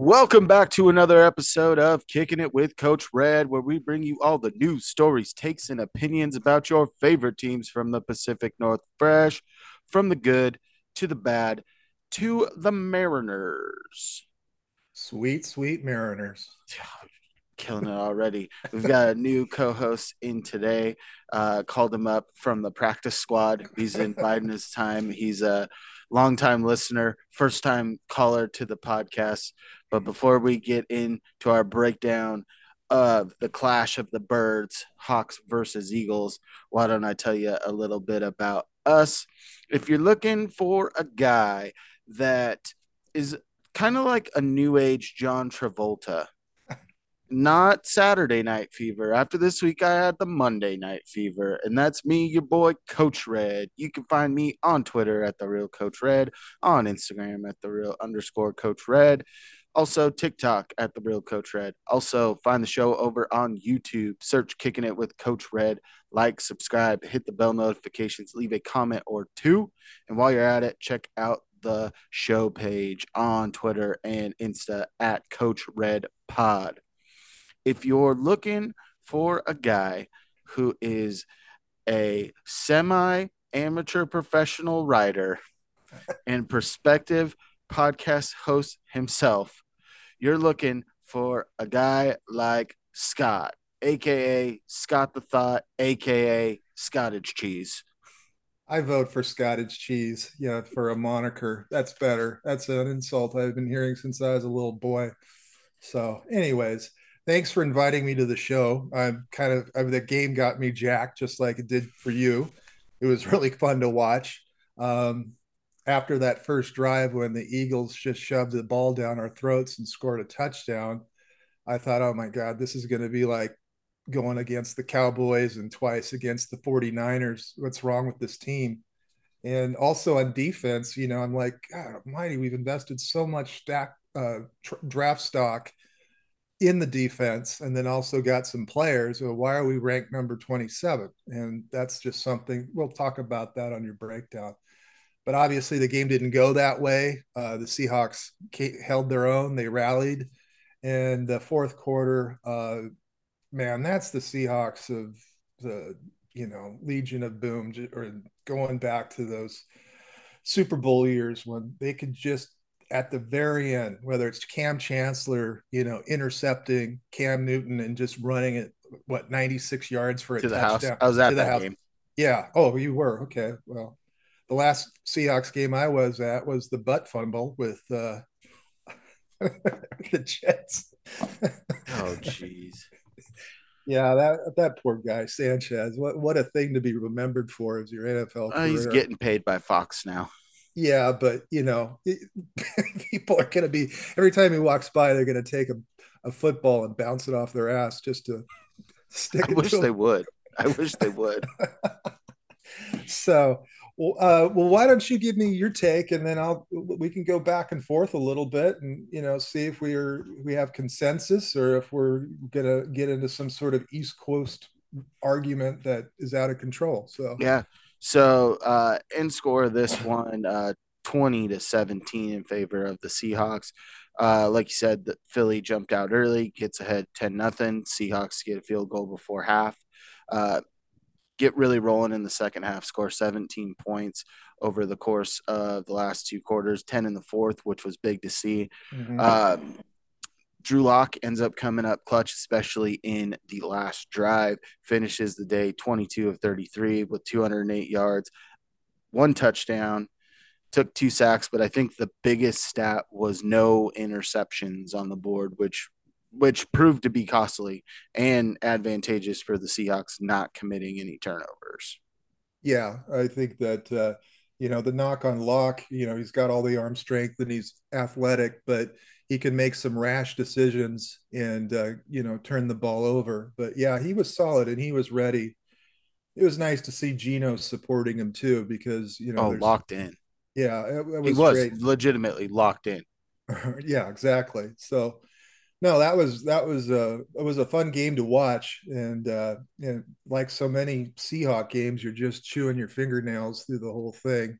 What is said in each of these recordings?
Welcome back to another episode of Kicking It with Coach Red, where we bring you all the news, stories, takes, and opinions about your favorite teams from the Pacific North, fresh from the good to the bad to the Mariners. Sweet, sweet Mariners. Killing it already. We've got a new co host in today. Uh, called him up from the practice squad. He's inviting his time. He's a longtime listener, first time caller to the podcast. But mm-hmm. before we get into our breakdown of the clash of the birds, Hawks versus Eagles, why don't I tell you a little bit about us? If you're looking for a guy that is kind of like a new age John Travolta, not Saturday night fever. After this week, I had the Monday night fever, and that's me, your boy, Coach Red. You can find me on Twitter at the real Coach Red, on Instagram at the real underscore Coach Red. Also, TikTok at the real Coach Red. Also, find the show over on YouTube. Search Kicking It with Coach Red. Like, subscribe, hit the bell notifications, leave a comment or two. And while you're at it, check out the show page on Twitter and Insta at Coach Red Pod. If you're looking for a guy who is a semi amateur professional writer and prospective podcast host himself, you're looking for a guy like Scott, aka Scott the Thot, aka Scottage Cheese. I vote for Scottage cheese. Yeah, for a moniker. That's better. That's an insult I've been hearing since I was a little boy. So, anyways, thanks for inviting me to the show. I'm kind of I mean, the game got me jacked just like it did for you. It was really fun to watch. Um, after that first drive when the Eagles just shoved the ball down our throats and scored a touchdown, I thought, oh my God, this is going to be like going against the Cowboys and twice against the 49ers. What's wrong with this team? And also on defense, you know, I'm like, God almighty, we've invested so much stack, uh, tr- draft stock in the defense and then also got some players. Well, why are we ranked number 27? And that's just something we'll talk about that on your breakdown. But obviously, the game didn't go that way. Uh, the Seahawks held their own, they rallied. And the fourth quarter, uh, man, that's the Seahawks of the you know Legion of Boom, or going back to those Super Bowl years when they could just at the very end, whether it's Kam Chancellor, you know, intercepting Cam Newton and just running it what 96 yards for a to the touchdown. house. I was at that house. game. Yeah. Oh, you were okay. Well, the last Seahawks game I was at was the butt fumble with uh, the Jets. oh, jeez. Yeah, that that poor guy Sanchez. What what a thing to be remembered for as your NFL. Uh, he's getting paid by Fox now. Yeah, but you know, people are going to be every time he walks by, they're going to take a, a football and bounce it off their ass just to stick. I wish they would. I wish they would. so, well, uh, well, why don't you give me your take, and then I'll we can go back and forth a little bit, and you know, see if we are we have consensus or if we're gonna get into some sort of East Coast argument that is out of control. So, yeah. So, uh, in score this one, uh, 20 to 17 in favor of the Seahawks. Uh, like you said, the Philly jumped out early, gets ahead 10 nothing. Seahawks get a field goal before half. Uh, get really rolling in the second half, score 17 points over the course of the last two quarters, 10 in the fourth, which was big to see. Mm-hmm. Um, Drew Lock ends up coming up clutch, especially in the last drive, finishes the day 22 of 33 with 208 yards, one touchdown, took two sacks, but I think the biggest stat was no interceptions on the board, which which proved to be costly and advantageous for the Seahawks not committing any turnovers. Yeah, I think that uh, you know the knock on Lock, you know, he's got all the arm strength and he's athletic, but he can make some rash decisions and uh, you know turn the ball over. But yeah, he was solid and he was ready. It was nice to see Geno supporting him too because you know oh locked in. Yeah, it, it was he was great. legitimately locked in. yeah, exactly. So no, that was that was a it was a fun game to watch, and uh, and like so many Seahawk games, you're just chewing your fingernails through the whole thing,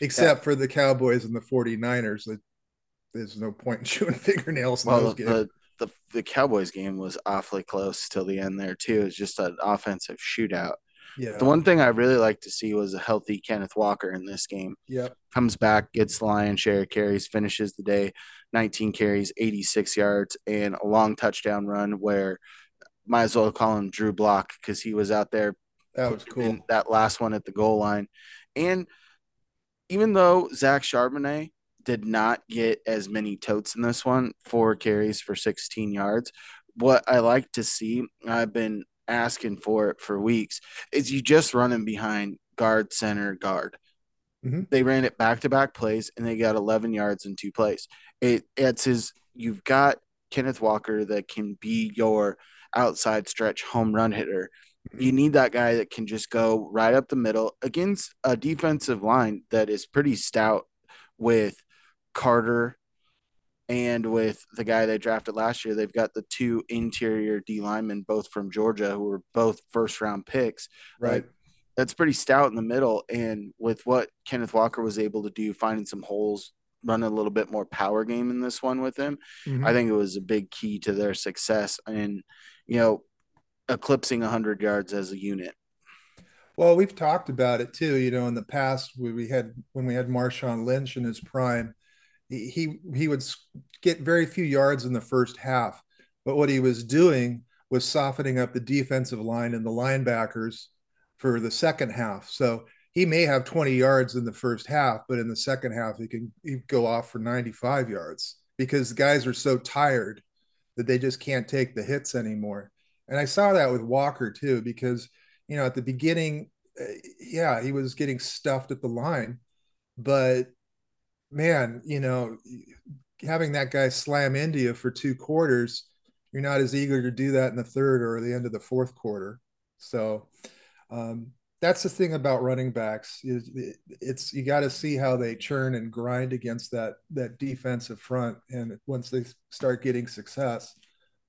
except yeah. for the Cowboys and the 49ers. That there's no point in chewing fingernails. well, the, the the Cowboys game was awfully close till the end there too. It's just an offensive shootout. Yeah. The one thing I really like to see was a healthy Kenneth Walker in this game. Yep. Comes back, gets the lion's share carries, finishes the day, 19 carries, 86 yards, and a long touchdown run where might as well call him Drew Block because he was out there. That was cool. That last one at the goal line. And even though Zach Charbonnet did not get as many totes in this one, four carries for 16 yards. What I like to see, I've been asking for it for weeks, is you just running behind guard, center, guard. Mm-hmm. They ran it back to back plays and they got 11 yards in two plays. It it's his. You've got Kenneth Walker that can be your outside stretch home run hitter. You mm-hmm. need that guy that can just go right up the middle against a defensive line that is pretty stout with Carter and with the guy they drafted last year. They've got the two interior D linemen, both from Georgia, who were both first round picks. Right. Like, that's pretty stout in the middle. And with what Kenneth Walker was able to do, finding some holes, running a little bit more power game in this one with him, mm-hmm. I think it was a big key to their success. And, you know, eclipsing 100 yards as a unit. Well, we've talked about it too. You know, in the past, we, we had when we had Marshawn Lynch in his prime, he he would get very few yards in the first half, but what he was doing was softening up the defensive line and the linebackers for the second half. So he may have 20 yards in the first half, but in the second half he can he go off for 95 yards because the guys are so tired that they just can't take the hits anymore. And I saw that with Walker too, because you know at the beginning, uh, yeah, he was getting stuffed at the line, but man, you know, having that guy slam into you for two quarters, you're not as eager to do that in the third or the end of the fourth quarter. So um, that's the thing about running backs is it's you got to see how they churn and grind against that that defensive front, and once they start getting success,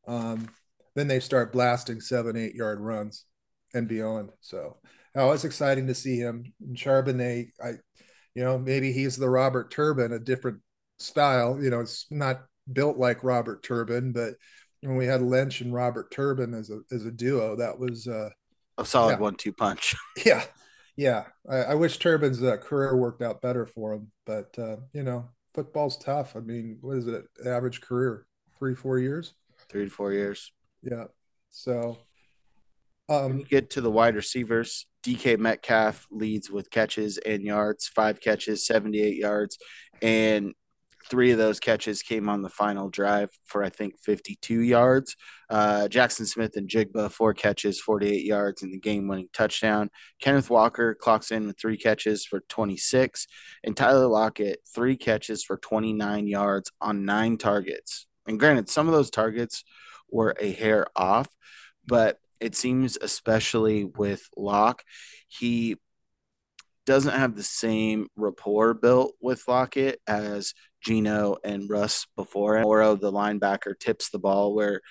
um, then they start blasting seven, eight yard runs and beyond. So. Oh, it's exciting to see him. Charbonnet, I you know, maybe he's the Robert Turbin, a different style. You know, it's not built like Robert Turbin, but when we had Lynch and Robert Turbin as a as a duo, that was uh, a solid yeah. one-two punch. Yeah, yeah. I, I wish Turbin's uh, career worked out better for him, but uh, you know, football's tough. I mean, what is it? Average career three, four years. Three to four years. Yeah. So um, when you get to the wide receivers, DK Metcalf leads with catches and yards, five catches, 78 yards, and three of those catches came on the final drive for I think 52 yards. Uh, Jaxon Smith-Njigba four catches, 48 yards in the game-winning touchdown. Kenneth Walker clocks in with three catches for 26, and Tyler Lockett three catches for 29 yards on nine targets. And granted, some of those targets were a hair off, but it seems especially with Lock, he doesn't have the same rapport built with Lockett as Geno and Russ before him. Oro, the linebacker, tips the ball where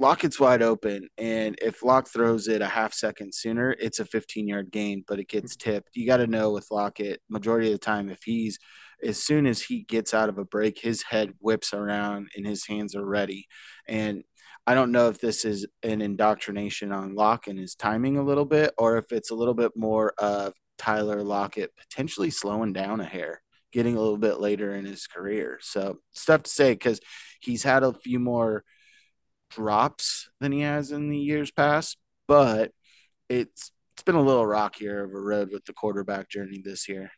Lockett's wide open, and if Lock throws it a half second sooner, it's a 15 yard gain, but it gets tipped. You got to know with Lockett, majority of the time, if he's as soon as he gets out of a break, his head whips around and his hands are ready. And I don't know if this is an indoctrination on Lock and his timing a little bit, or if it's a little bit more of Tyler Lockett potentially slowing down a hair, getting a little bit later in his career. So stuff to say because he's had a few more drops than he has in the years past, but it's it's been a little rockier of a road with the quarterback journey this year.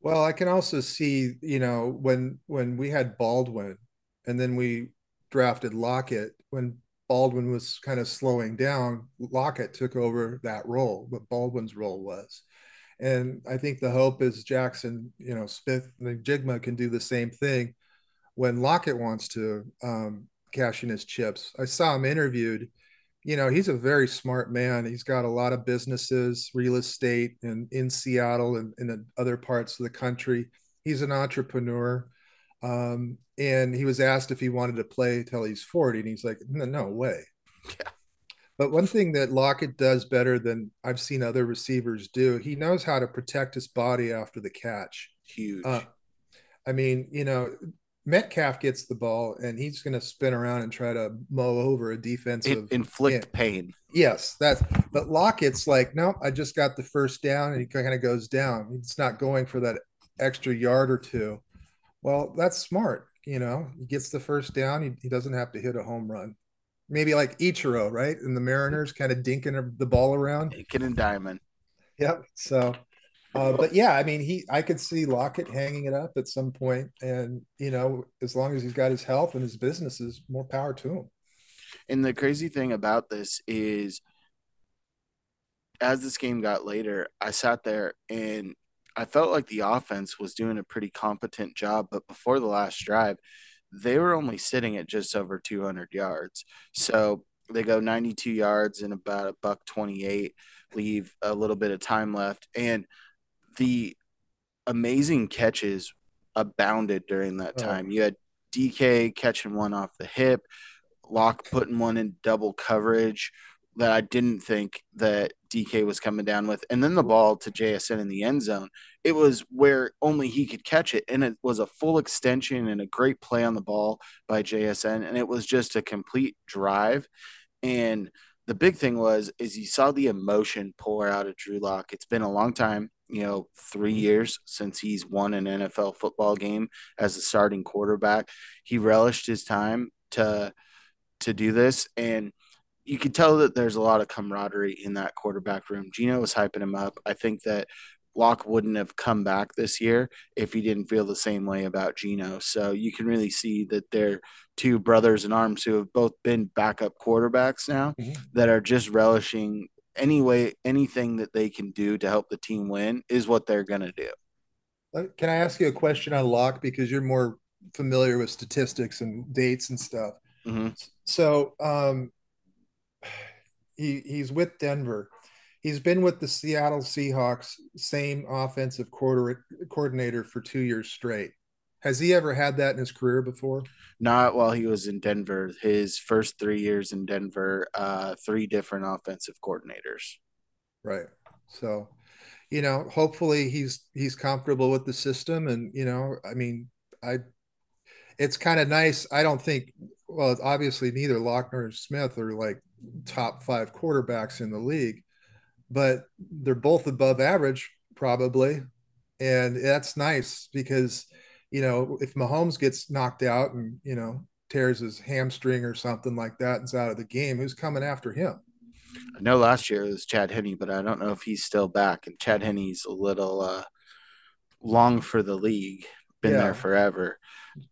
Well, I can also see, you know, when when we had Baldwin and then we drafted Lockett when Baldwin was kind of slowing down. Lockett took over that role, what Baldwin's role was. And I think the hope is Jaxon, you know, Smith-Njigba can do the same thing when Lockett wants to um, cash in his chips. I saw him interviewed. You know, he's a very smart man. He's got a lot of businesses, real estate, and in Seattle and in other parts of the country. He's an entrepreneur. Um, and he was asked if he wanted to play till he's 40, and he's like, no, no way. Yeah. But one thing that Lockett does better than I've seen other receivers do, he knows how to protect his body after the catch. Huge. Uh, I mean, you know, Metcalf gets the ball and he's going to spin around and try to mow over a defensive inflict pain. Yes, that's but Lockett's like, no, I just got the first down, and he kind of goes down. He's not going for that extra yard or two. Well, that's smart. You know, he gets the first down. He, he doesn't have to hit a home run. Maybe like Ichiro, right? And the Mariners kind of dinking the ball around. Dinking and diamond. Yep. So uh, but yeah, I mean, he I could see Lockett hanging it up at some point, and you know, as long as he's got his health and his businesses, more power to him. And the crazy thing about this is, as this game got later, I sat there and I felt like the offense was doing a pretty competent job. But before the last drive, they were only sitting at just over 200 yards. So they go 92 yards in about a buck 28, leave a little bit of time left, and the amazing catches abounded during that oh. time. You had DK catching one off the hip, Lock putting one in double coverage that I didn't think that DK was coming down with. And then the ball to JSN in the end zone. It was where only he could catch it. And it was a full extension and a great play on the ball by JSN. And it was just a complete drive. And the big thing was is you saw the emotion pour out of Drew Lock. It's been a long time you know, three years since he's won an NFL football game as a starting quarterback. He relished his time to to do this, and you could tell that there's a lot of camaraderie in that quarterback room. Geno was hyping him up. I think that Lock wouldn't have come back this year if he didn't feel the same way about Geno. So you can really see that they're two brothers in arms who have both been backup quarterbacks now mm-hmm. that are just relishing any way anything that they can do to help the team win is what they're going to do. Can I ask you a question on Lock because you're more familiar with statistics and dates and stuff? Mm-hmm. So um, he he's with Denver. He's been with the Seattle Seahawks, same offensive quarter, coordinator for two years straight. Has he ever had that in his career before? Not while he was in Denver. His first three years in Denver, uh, three different offensive coordinators. Right. So, you know, hopefully he's he's comfortable with the system, and you know, I mean, I. It's kind of nice. I don't think. Well, obviously, neither Lock nor or Smith are like top five quarterbacks in the league, but they're both above average, probably, and that's nice because you know, if Mahomes gets knocked out and, you know, tears his hamstring or something like that and's out of the game, who's coming after him? I know last year it was Chad Henne, but I don't know if he's still back. And Chad Henne's a little uh, long for the league, been yeah. there forever.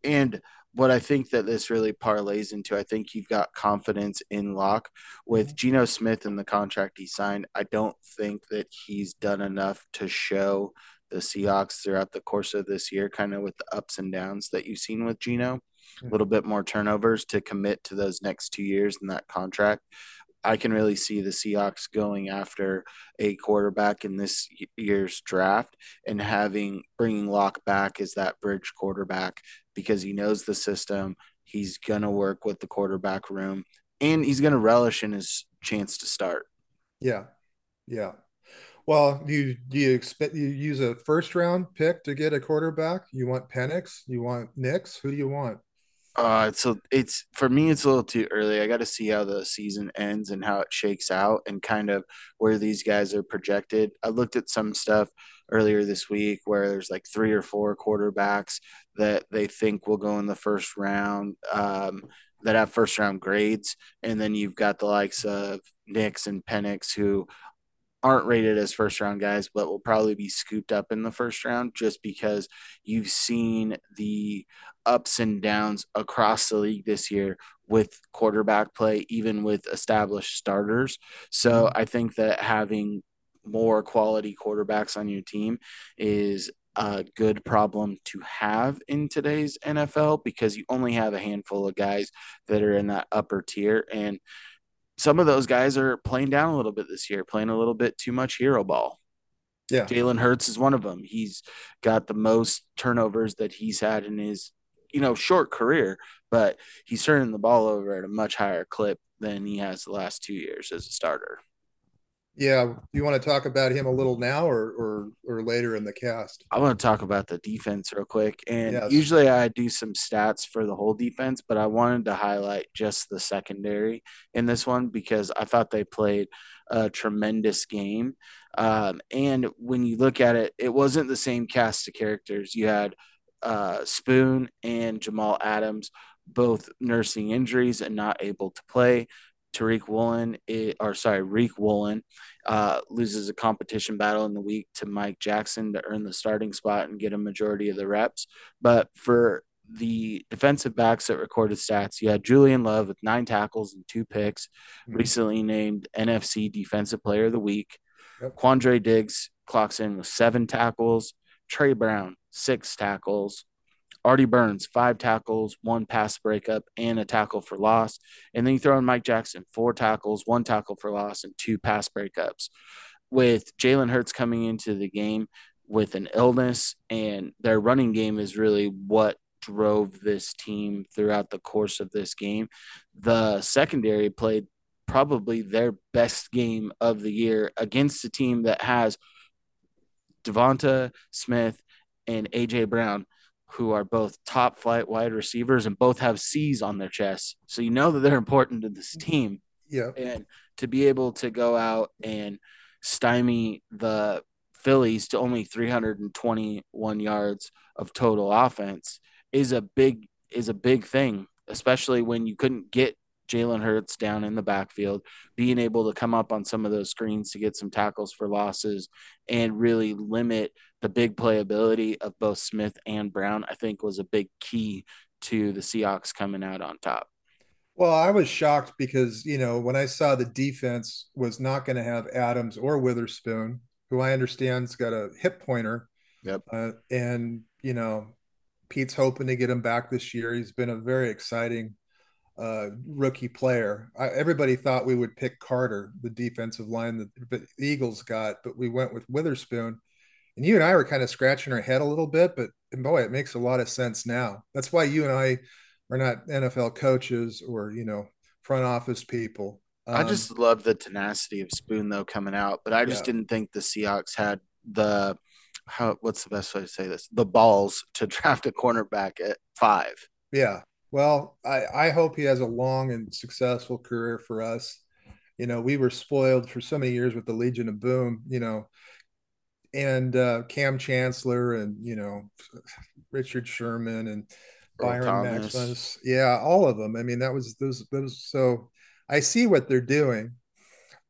And what I think that this really parlays into, I think you've got confidence in Lock with mm-hmm. Geno Smith and the contract he signed. I don't think that he's done enough to show the Seahawks throughout the course of this year, kind of with the ups and downs that you've seen with Geno. A little bit more turnovers to commit to those next two years in that contract. I can really see the Seahawks going after a quarterback in this year's draft and having bringing Lock back as that bridge quarterback because he knows the system. He's going to work with the quarterback room and he's going to relish in his chance to start. Yeah. Yeah. Well, do you do you expect you use a first round pick to get a quarterback? You want Penix? You want Nix? Who do you want? Uh, so it's for me, it's a little too early. I got to see how the season ends and how it shakes out, and kind of where these guys are projected. I looked at some stuff earlier this week where there's like three or four quarterbacks that they think will go in the first round. Um, that have first round grades, and then you've got the likes of Nix and Penix who aren't rated as first round guys, but will probably be scooped up in the first round just because you've seen the ups and downs across the league this year with quarterback play, even with established starters. So mm-hmm. I think that having more quality quarterbacks on your team is a good problem to have in today's NFL because you only have a handful of guys that are in that upper tier. And some of those guys are playing down a little bit this year, playing a little bit too much hero ball. Yeah. Jalen Hurts is one of them. He's got the most turnovers that he's had in his, you know, short career, but he's turning the ball over at a much higher clip than he has the last two years as a starter. Yeah, you want to talk about him a little now or or or later in the cast? I want to talk about the defense real quick. And Yes. usually I do some stats for the whole defense, but I wanted to highlight just the secondary in this one because I thought they played a tremendous game. Um, and when you look at it, it wasn't the same cast of characters. You had uh, Spoon and Jamal Adams both nursing injuries and not able to play. Tariq Woolen, or sorry, Riq Woolen, uh, loses a competition battle in the week to Mike Jackson to earn the starting spot and get a majority of the reps. But for the defensive backs that recorded stats, you had Julian Love with nine tackles and two picks, mm-hmm. recently named NFC Defensive Player of the Week. Yep. Quandre Diggs clocks in with seven tackles. Tre Brown, six tackles. Artie Burns, five tackles, one pass breakup, and a tackle for loss. And then you throw in Mike Jackson, four tackles, one tackle for loss, and two pass breakups. With Jalen Hurts coming into the game with an illness, and their running game is really what drove this team throughout the course of this game. The secondary played probably their best game of the year against a team that has Devonta Smith and AJ Brown who are both top flight wide receivers and both have C's on their chests. So you know that they're important to this mm-hmm. team. Yeah. And to be able to go out and stymie the Phillies to only 321 yards of total offense is a big is a big thing, especially when you couldn't get Jalen Hurts down in the backfield, being able to come up on some of those screens to get some tackles for losses and really limit the big playability of both Smith and Brown, I think was a big key to the Seahawks coming out on top. Well, I was shocked because, you know, when I saw the defense was not going to have Adams or Witherspoon, who I understand's got a hip pointer. Yep. Uh, and, you know, Pete's hoping to get him back this year. He's been a very exciting uh, rookie player. I, everybody thought we would pick Carter, the defensive line that the Eagles got, but we went with Witherspoon. And you and I were kind of scratching our head a little bit, but boy, it makes a lot of sense now. That's why you and I are not NFL coaches or you know front office people. Um, I just love the tenacity of Spoon though coming out, but I just yeah. didn't think the Seahawks had the how what's the best way to say this the balls to draft a cornerback at five. Yeah, well, I, I hope he has a long and successful career for us. You know, we were spoiled for so many years with the Legion of Boom, you know, and uh, Kam Chancellor and, you know, Richard Sherman and Byron Maximus. Yeah, all of them. I mean, that was those, those. So I see what they're doing.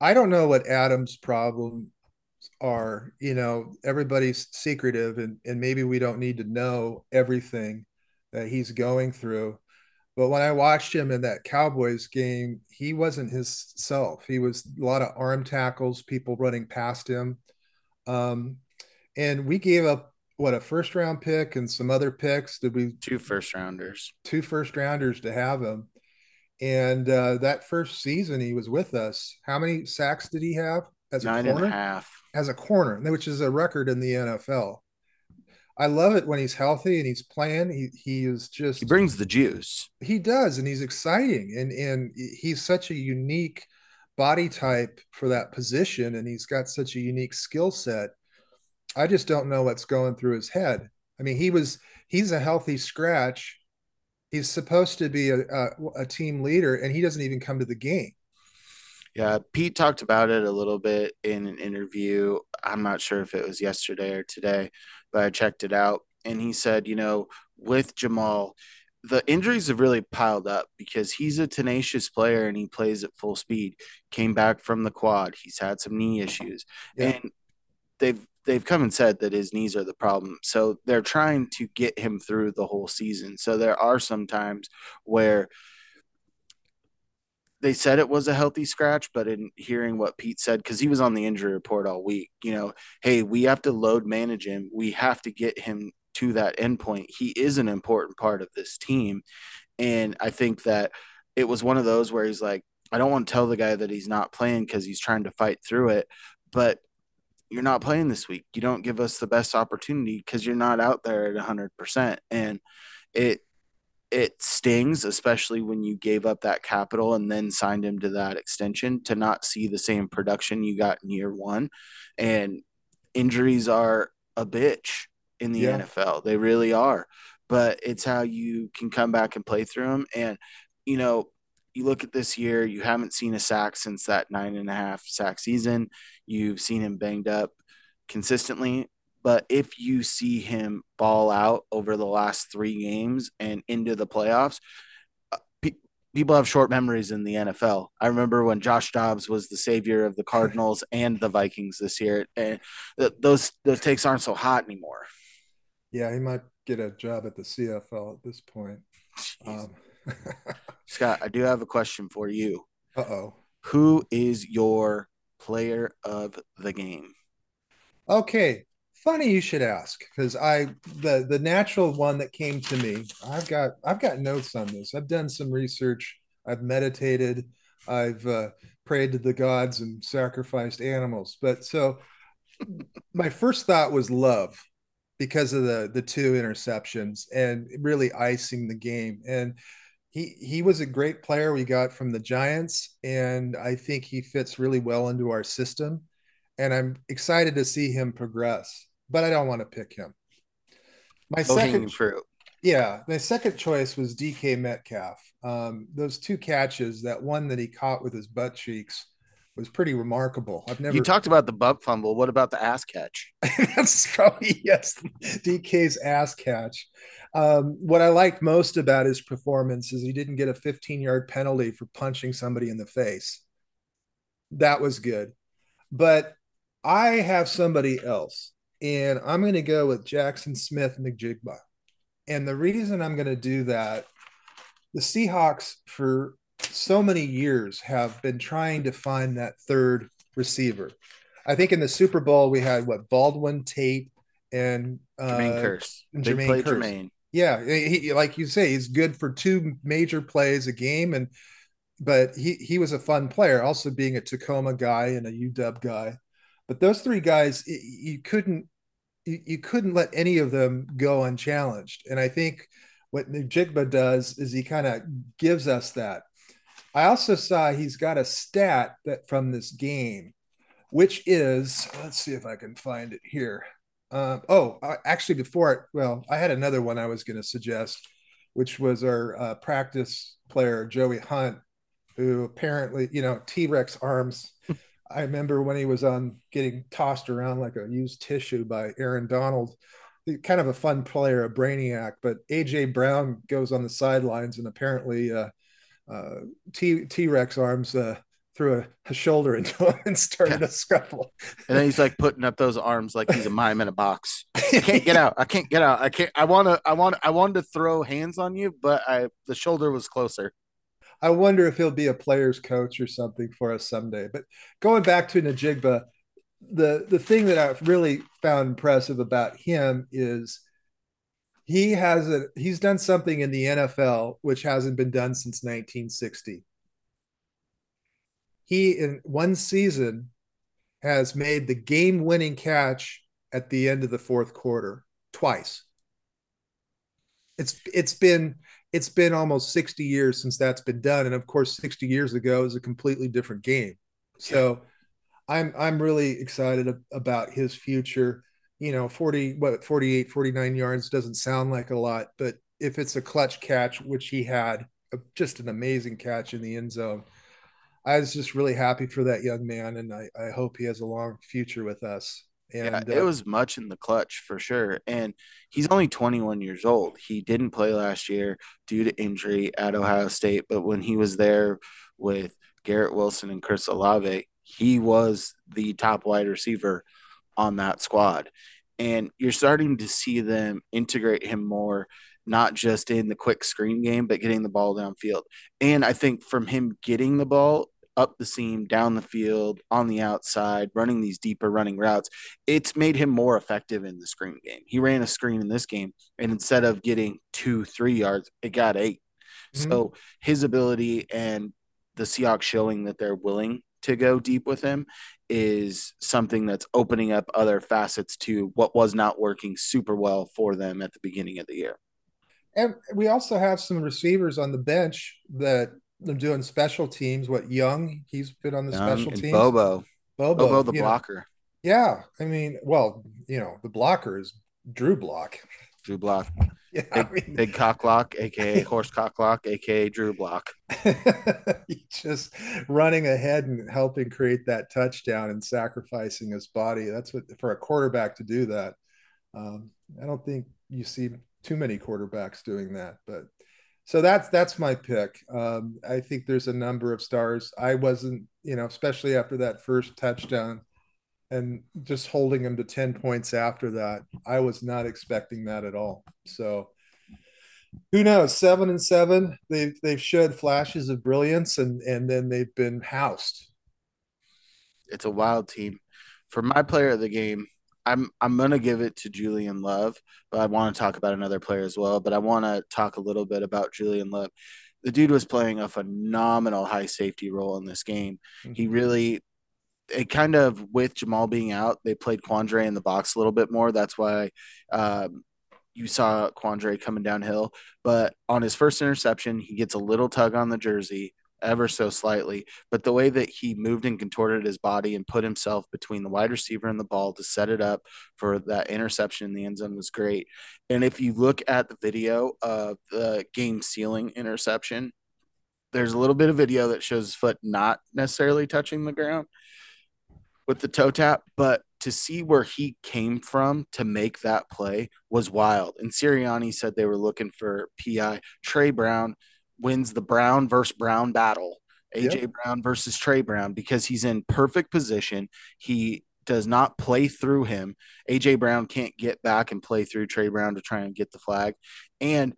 I don't know what Adam's problems are. You know, everybody's secretive and, and maybe we don't need to know everything that he's going through but when I watched him in that Cowboys game, he wasn't his self. He was a lot of arm tackles, people running past him. Um, and we gave up what a first round pick and some other picks. Did we two first rounders? Two first rounders to have him. And uh, that first season he was with us. How many sacks did he have as a corner? and a half. As a corner, which is a record in the NFL. I love it when he's healthy and he's playing. He he is just he brings the juice. He does, and he's exciting, and and he's such a unique body type for that position, and he's got such a unique skill set. I just don't know what's going through his head. I mean, he was he's a healthy scratch. He's supposed to be a, a, a team leader, and he doesn't even come to the game. Yeah, Pete talked about it a little bit in an interview. I'm not sure if it was yesterday or today, but I checked it out. And he said, you know, with Jamal, the injuries have really piled up because he's a tenacious player and he plays at full speed. Came back from the quad. He's had some knee issues. Yeah. And they've they've come and said that his knees are the problem. So they're trying to get him through the whole season. So there are some times where they said it was a healthy scratch, but in hearing what Pete said, because he was on the injury report all week, you know, hey, we have to load manage him. We have to get him to that endpoint. He is an important part of this team. And I think that it was one of those where he's like, I don't want to tell the guy that he's not playing because he's trying to fight through it, but you're not playing this week. You don't give us the best opportunity because you're not out there at 100%. And it, it stings, especially when you gave up that capital and then signed him to that extension to not see the same production you got in year one. And injuries are a bitch in the yeah. NFL. They really are. But it's how you can come back and play through them. And, you know, you look at this year, you haven't seen a sack since that nine and a half sack season. You've seen him banged up consistently. But if you see him ball out over the last three games and into the playoffs, uh, people have short memories in the NFL. I remember when Josh Dobbs was the savior of the Cardinals and the Vikings this year, and th- those those takes aren't so hot anymore. Yeah, he might get a job at the CFL at this point. Um. Scott, I do have a question for you. Uh oh. Who is your player of the game? Okay, funny you should ask because I the the natural one that came to me. I've got I've got notes on this. I've done some research. I've meditated. I've uh, prayed to the gods and sacrificed animals. But so my first thought was love because of the the two interceptions and really icing the game. And he he was a great player we got from the Giants, and I think he fits really well into our system. And I'm excited to see him progress, but I don't want to pick him. My Low second fruit. Yeah, my second choice was DK Metcalf. Um, those two catches, that one that he caught with his butt cheeks, was pretty remarkable. I've never. You talked about the butt fumble. What about the ass catch? That's probably yes, DK's ass catch. Um, what I liked most about his performance is he didn't get a 15 yard penalty for punching somebody in the face. That was good. But I have somebody else, and I'm going to go with Jaxon Smith-Njigba. And the reason I'm going to do that, the Seahawks for so many years have been trying to find that third receiver. I think in the Super Bowl we had what Baldwin Tate and uh, Jermaine Kearse. Jermaine Kearse. Jermaine. Yeah, he, like you say, he's good for two major plays a game, and but he he was a fun player, also being a Tacoma guy and a UW guy. But those three guys, you couldn't you, you couldn't let any of them go unchallenged. And I think what Njigba does is he kind of gives us that. I also saw he's got a stat that from this game, which is let's see if I can find it here. Uh, oh, actually, before it, well, I had another one I was going to suggest, which was our uh, practice player Joey Hunt, who apparently, you know, T Rex arms. I remember when he was on getting tossed around like a used tissue by Aaron Donald. Kind of a fun player, a brainiac, but AJ Brown goes on the sidelines and apparently uh, uh, T T Rex arms uh, threw a, a, shoulder into him and started yeah. a scuffle. And then he's like putting up those arms like he's a mime in a box. I can't get out. I can't get out. I can't. I want to. I want. I wanted to throw hands on you, but I the shoulder was closer. I wonder if he'll be a player's coach or something for us someday. But going back to Njigba, the the thing that I've really found impressive about him is he has a he's done something in the NFL which hasn't been done since 1960 he in one season has made the game winning catch at the end of the fourth quarter twice. It's it's been it's been almost 60 years since that's been done and of course 60 years ago is a completely different game. So I'm I'm really excited about his future. You know, 40 what 48 49 yards doesn't sound like a lot, but if it's a clutch catch which he had, just an amazing catch in the end zone I was just really happy for that young man, and I, I hope he has a long future with us. And yeah, it uh, was much in the clutch for sure. And he's only 21 years old. He didn't play last year due to injury at Ohio State, but when he was there with Garrett Wilson and Chris Olave, he was the top wide receiver on that squad. And you're starting to see them integrate him more not just in the quick screen game, but getting the ball downfield. And I think from him getting the ball up the seam, down the field, on the outside, running these deeper running routes, it's made him more effective in the screen game. He ran a screen in this game, and instead of getting two, three yards, it got 8 mm-hmm. So his ability and the Seahawks showing that they're willing to go deep with him is something that's opening up other facets to what was not working super well for them at the beginning of the year. And we also have some receivers on the bench that are doing special teams. What Young? He's been on the Young special teams. Bobo. Bobo, Bobo the you know. blocker. Yeah, I mean, well, you know, the blocker is Drew Block. Drew Block. Yeah, I Big, mean, big cocklock, aka horse cocklock, aka Drew Block. Just running ahead and helping create that touchdown and sacrificing his body. That's what for a quarterback to do that. Um, I don't think you see too many quarterbacks doing that, but so that's that's my pick. Um, I think there's a number of stars. I wasn't, you know, especially after that first touchdown and just holding him to 10 points after that. I was not expecting that at all. So who knows? Seven and seven. They've they've showed flashes of brilliance and and then they've been housed. It's a wild team. For my player of the game, I'm I'm gonna give it to Julian Love, but I want to talk about another player as well. But I want to talk a little bit about Julian Love. The dude was playing a phenomenal high safety role in this game. He really it kind of with Jamal being out, they played Quandre in the box a little bit more. That's why um, you saw Quandre coming downhill. But on his first interception, he gets a little tug on the jersey, ever so slightly. But the way that he moved and contorted his body and put himself between the wide receiver and the ball to set it up for that interception in the end zone was great. And if you look at the video of the game sealing interception, there's a little bit of video that shows his foot not necessarily touching the ground with the toe tap, but to see where he came from to make that play was wild. And Sirianni said they were looking for PI. Tre Brown wins the Brown versus Brown battle. AJ Yep. Brown versus Tre Brown because he's in perfect position. He does not play through him. AJ Brown can't get back and play through Tre Brown to try and get the flag. And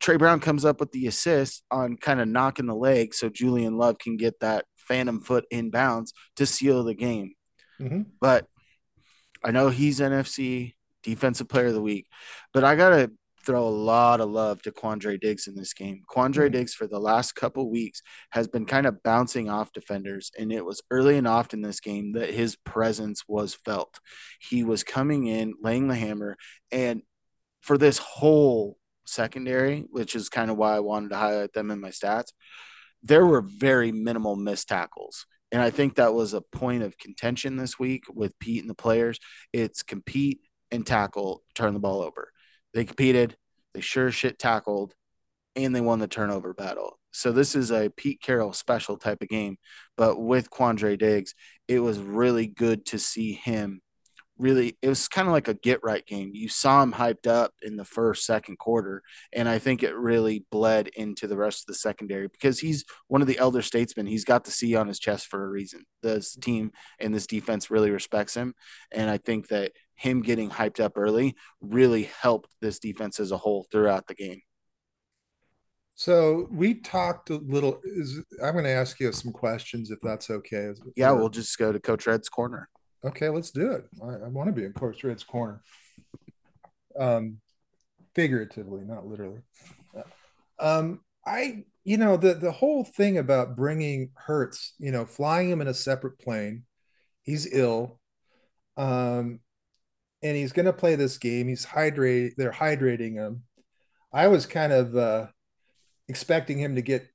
Tre Brown comes up with the assist on kind of knocking the leg so Julian Love can get that phantom foot in bounds to seal the game. Mhm. But I know he's NFC defensive player of the week, but I gotta throw a lot of love to Quandre Diggs in this game. Quandre. Diggs for the last couple weeks has been kind of bouncing off defenders, and it was early and often in this game that his presence was felt. He was coming in, laying the hammer, and for this whole secondary, which is kind of why I wanted to highlight them in my stats, there were very minimal missed tackles. And I think that was a point of contention this week with Pete and the players. It's compete and tackle, turn the ball over. They competed, they sure shit tackled, and they won the turnover battle. So this is a Pete Carroll special type of game. But with Quandre Diggs, it was really good to see him really it was kind of like a get right game. You saw him hyped up in the first, second quarter, and I think it really bled into the rest of the secondary because he's one of the elder statesmen. He's got the C on his chest for a reason. This team and this defense really respects him, and I think that him getting hyped up early really helped this defense as a whole throughout the game. So we talked a little. Is I'm going to ask you some questions if that's okay. Yeah, we'll just go to Coach Red's corner. Okay, let's do it. I, I want to be in Coach Red's corner. Um, figuratively, not literally. Um, I, you know, the the whole thing about bringing Hurts, you know, flying him in a separate plane. He's ill, um, and he's going to play this game. He's hydrate. They're hydrating him. I was kind of uh, expecting him to get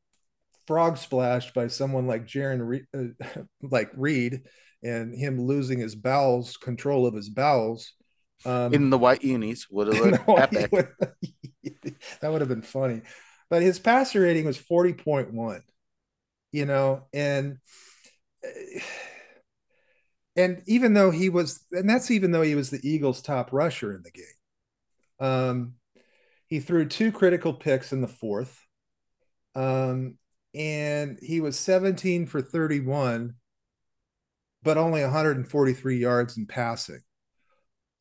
frog splashed by someone like Jarran, Re- uh, like Reed, and him losing his bowels, control of his bowels. Um, In the white unis would have looked epic. that would have been funny. But his passer rating was 40.1, you know, and and even though he was, and that's even though he was the Eagles' top rusher in the game. Um, he threw two critical picks in the fourth. Um, and he was 17 for 31, but only 143 yards in passing.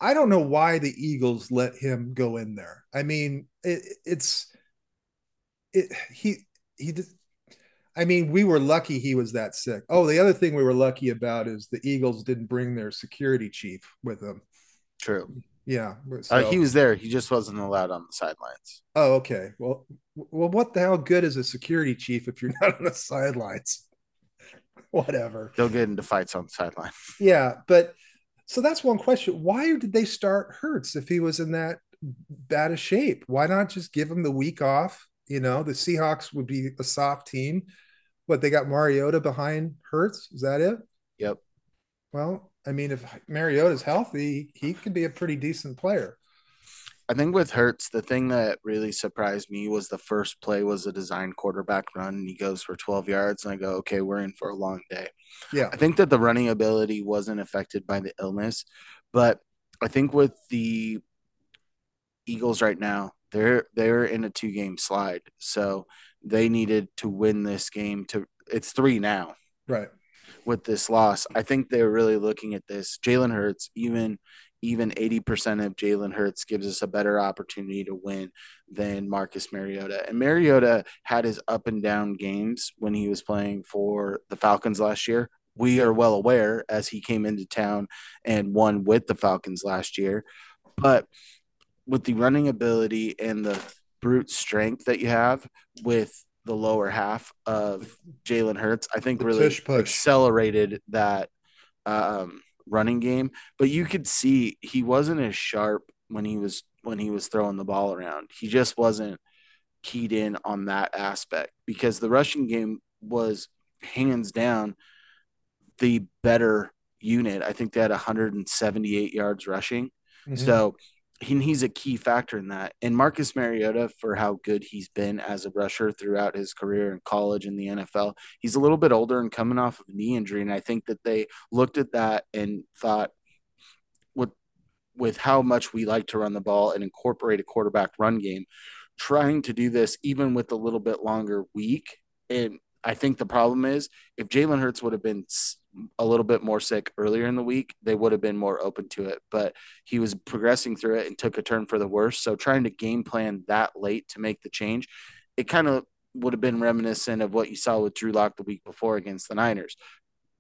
I don't know why the Eagles let him go in there. I mean, it, it's it he he I mean, we were lucky he was that sick. Oh, the other thing we were lucky about is the Eagles didn't bring their security chief with them. True. Yeah, Uh, he was there. He just wasn't allowed on the sidelines. Oh, okay. Well, well, what the hell good is a security chief if you're not on the sidelines? Whatever. They'll get into fights on the sideline. Yeah, but so that's one question. Why did they start Hurts if he was in that bad of shape. Why not just give him the week off? You know, the Seahawks would be a soft team. What they got Mariota behind Hurts? Is that it? Yep. Well, I mean, if Mariota's healthy, he could be a pretty decent player. I think with Hurts, the thing that really surprised me was the first play was a design quarterback run, and he goes for 12 yards, and I go, okay, we're in for a long day. Yeah. I think that the running ability wasn't affected by the illness, but I think with the Eagles right now, they're they're in a two game slide, so they needed to win this game. To it's three now, right? With this loss, I think they're really looking at this. Jalen Hurts, even even 80% of Jalen Hurts gives us a better opportunity to win than Marcus Mariota. And Mariota had his up and down games when he was playing for the Falcons last year. We are well aware as he came into town and won with the Falcons last year. But with the running ability and the brute strength that you have with the lower half of Jalen Hurts, I think the really accelerated that um, running game, but you could see he wasn't as sharp when he was when he was throwing the ball around. He just wasn't keyed in on that aspect because the rushing game was hands down the better unit. I think they had 178 yards rushing. Mm-hmm. So he, he's a key factor in that. And Marcus Mariota, for how good he's been as a rusher throughout his career in college and the NFL, he's a little bit older and coming off of a knee injury. And I think that they looked at that and thought, with with how much we like to run the ball and incorporate a quarterback run game, trying to do this even with a little bit longer week. And I think the problem is if Jalen Hurts would have been a little bit more sick earlier in the week, they would have been more open to it. But he was progressing through it and took a turn for the worse. So trying to game plan that late to make the change, it kind of would have been reminiscent of what you saw with Drew Lock the week before against the Niners.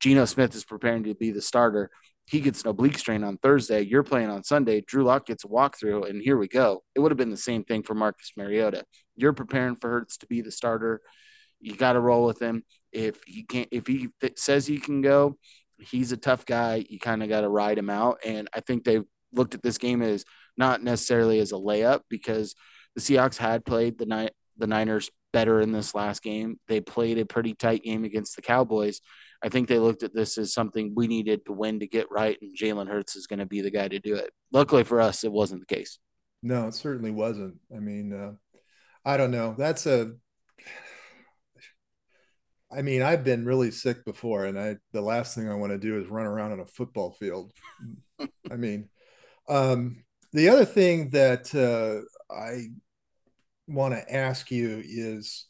Geno Smith is preparing to be the starter. He gets an oblique strain on Thursday. You're playing on Sunday. Drew Lock gets a walkthrough, and here we go. It would have been the same thing for Marcus Mariota. You're preparing for Hurts to be the starter. You got to roll with him. If he can't, if he th- says he can go, he's a tough guy. You kind of got to ride him out. And I think they've looked at this game as not necessarily as a layup because the Seahawks had played the night the Niners better in this last game. They played a pretty tight game against the Cowboys. I think they looked at this as something we needed to win to get right, and Jalen Hurts is going to be the guy to do it. Luckily for us, it wasn't the case. No, it certainly wasn't. I mean, uh, I don't know. That's a I mean, I've been really sick before, and I the last thing I want to do is run around on a football field. I mean, um, the other thing that uh, I want to ask you is: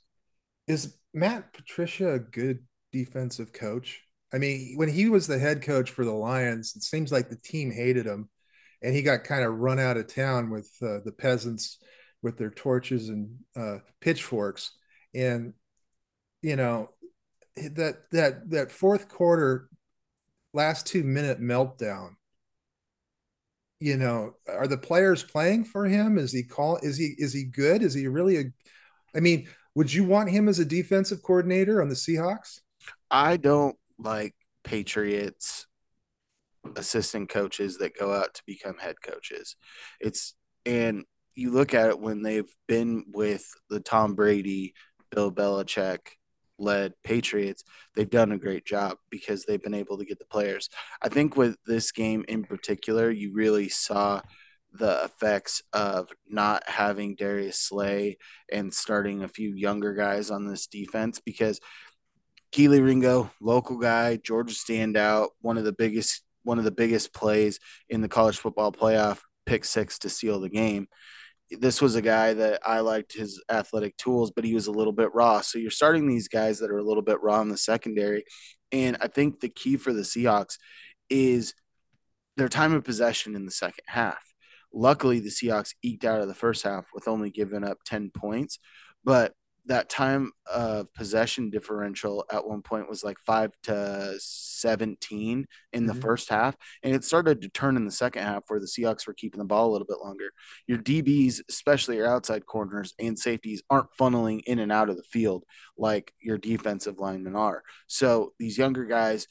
Is Matt Patricia a good defensive coach? I mean, when he was the head coach for the Lions, it seems like the team hated him, and he got kind of run out of town with uh, the peasants with their torches and uh, pitchforks. And you know, that that that fourth quarter last two minute meltdown you know are the players playing for him? Is he call is he is he good? Is he really a i mean would you want him as a defensive coordinator on the seahawks? I don't like patriots assistant coaches that go out to become head coaches. It's and you look at it when they've been with the tom brady bill belichick led Patriots, they've done a great job because they've been able to get the players. I think with this game in particular, you really saw the effects of not having Darius Slay and starting a few younger guys on this defense because Kelee Ringo, local guy, Georgia standout, one of the biggest one of the biggest plays in the college football playoff, pick six to seal the game this was a guy that I liked his athletic tools, but he was a little bit raw. So you're starting these guys that are a little bit raw in the secondary. And I think the key for the Seahawks is their time of possession in the second half. Luckily, the Seahawks eked out of the first half with only giving up 10 points, but that time of possession differential at one point was like five to 17 in the mm-hmm. first half. And it started to turn in the second half where the Seahawks were keeping the ball a little bit longer. Your DBs, especially your outside corners and safeties, aren't funneling in and out of the field like your defensive linemen are. So these younger guys,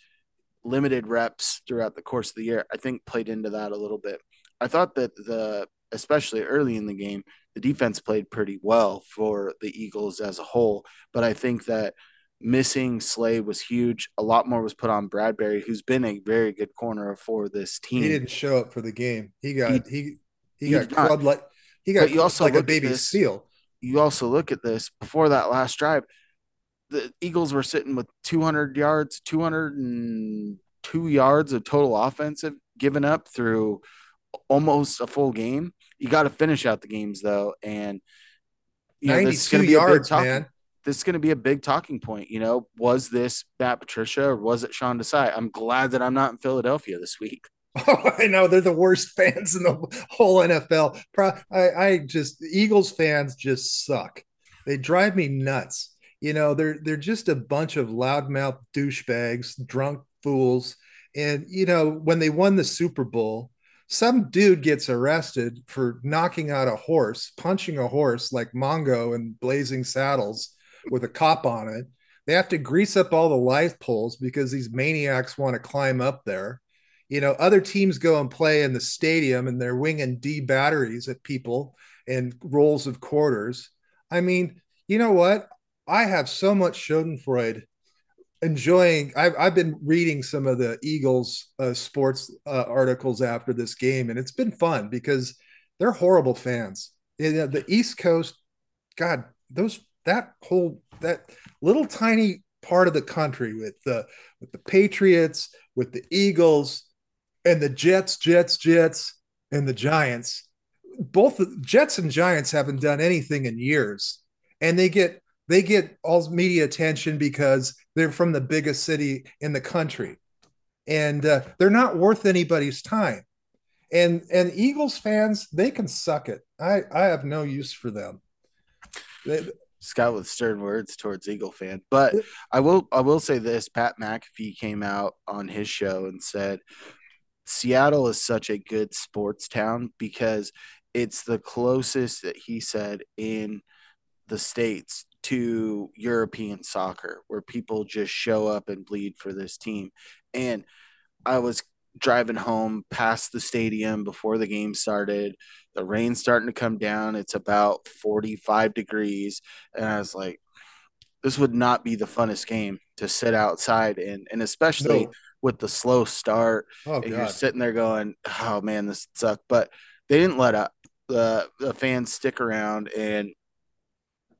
limited reps throughout the course of the year, I think played into that a little bit. I thought that the especially early in the game, the defense played pretty well for the Eagles as a whole. But I think that missing Slay was huge. A lot more was put on Bradberry, who's been a very good corner for this team. He didn't show up for the game. He got he he, he, he got clubbed like he got you also like a baby this, seal. You also look at this before that last drive. The Eagles were sitting with 200 yards, 202 yards of total offensive given up through almost a full game. You got to finish out the games though, and you know, 92 yards, man this is going to be a big talking point. You know, was this Matt Patricia or was it Sean Desai? I'm glad that I'm not in Philadelphia this week. Oh, I know they're the worst fans in the whole NFL. I, I just Eagles fans just suck. They drive me nuts. You know, they're they're just a bunch of loudmouth douchebags, drunk fools. And you know, when they won the Super Bowl, some dude gets arrested for knocking out a horse, punching a horse like Mongo and Blazing Saddles with a cop on it. They have to grease up all the light poles because these maniacs want to climb up there. You know, other teams go and play in the stadium and they're winging D batteries at people and rolls of quarters. I mean, you know what? I have so much Schadenfreude enjoying. I've, I've been reading some of the Eagles uh, sports uh, articles after this game, and it's been fun because they're horrible fans. The East Coast, God, those that whole that little tiny part of the country with the with the Patriots, with the Eagles, and the Jets, Jets, Jets, and the Giants. Both the Jets and Giants haven't done anything in years, and they get they get all media attention because they're from the biggest city in the country, and uh, they're not worth anybody's time. And and Eagles fans, they can suck it. I I have no use for them. They, Scott with stern words towards Eagle fan. But I will I will say this: Pat McAfee came out on his show and said Seattle is such a good sports town because it's the closest that he said in the states to European soccer, where people just show up and bleed for this team. And I was driving home past the stadium before the game started. The rain's starting to come down. It's about 45 degrees. And I was like, this would not be the funnest game to sit outside in. And especially no. with the slow start. Oh, and God. you're sitting there going, oh man, this sucked. But they didn't let up. The, the fans stick around and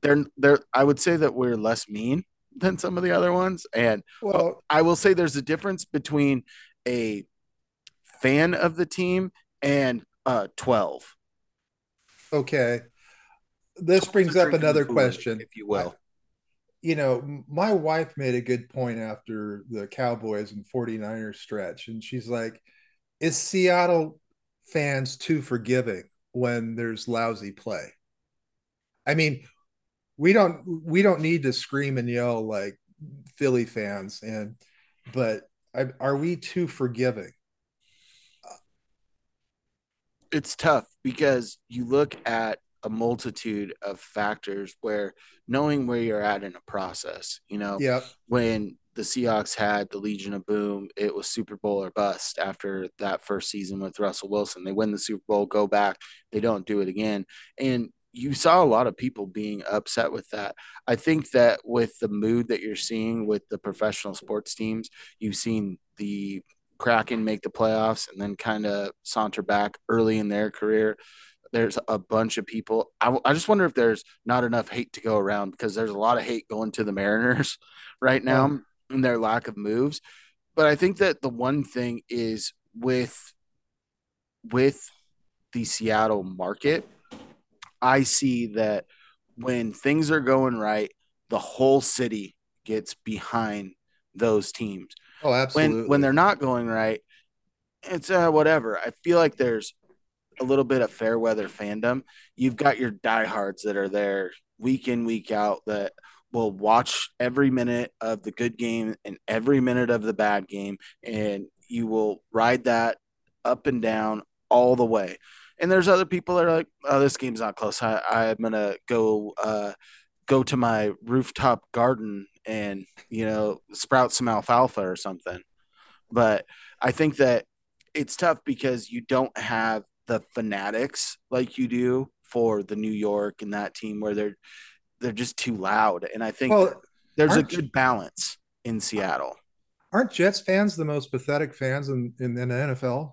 they're they're I would say that we're less mean than some of the other ones. And well, I will say there's a difference between a fan of the team and uh 12 okay. This brings up another question. if you will. You know my wife made a good point after the cowboys and 49ers stretch and she's like is seattle fans too forgiving when there's lousy play? I mean we don't we don't need to scream and yell like philly fans and but are we too forgiving it's tough because you look at a multitude of factors where knowing where you're at in a process, you know, yeah. when the Seahawks had the Legion of Boom, it was Super Bowl or bust after that first season with Russell Wilson. They win the Super Bowl, go back, they don't do it again. And you saw a lot of people being upset with that. I think that with the mood that you're seeing with the professional sports teams, you've seen the Kraken make the playoffs and then kind of saunter back early in their career. There's a bunch of people. I, I just wonder if there's not enough hate to go around because there's a lot of hate going to the Mariners right now and their lack of moves. But I think that the one thing is with with the Seattle market, I see that when things are going right, the whole city gets behind those teams. Oh, absolutely. When when they're not going right, it's uh, whatever. I feel like there's a little bit of fair weather fandom. You've got your diehards that are there week in week out that will watch every minute of the good game and every minute of the bad game, and you will ride that up and down all the way. And there's other people that are like, "Oh, this game's not close. I, I'm gonna go uh, go to my rooftop garden and you know sprout some alfalfa or something but i think that it's tough because you don't have the fanatics like you do for the New York and that team where they're they're just too loud. And I think well, there's a good balance in Seattle. Aren't Jets fans the most pathetic fans in, in, in the NFL?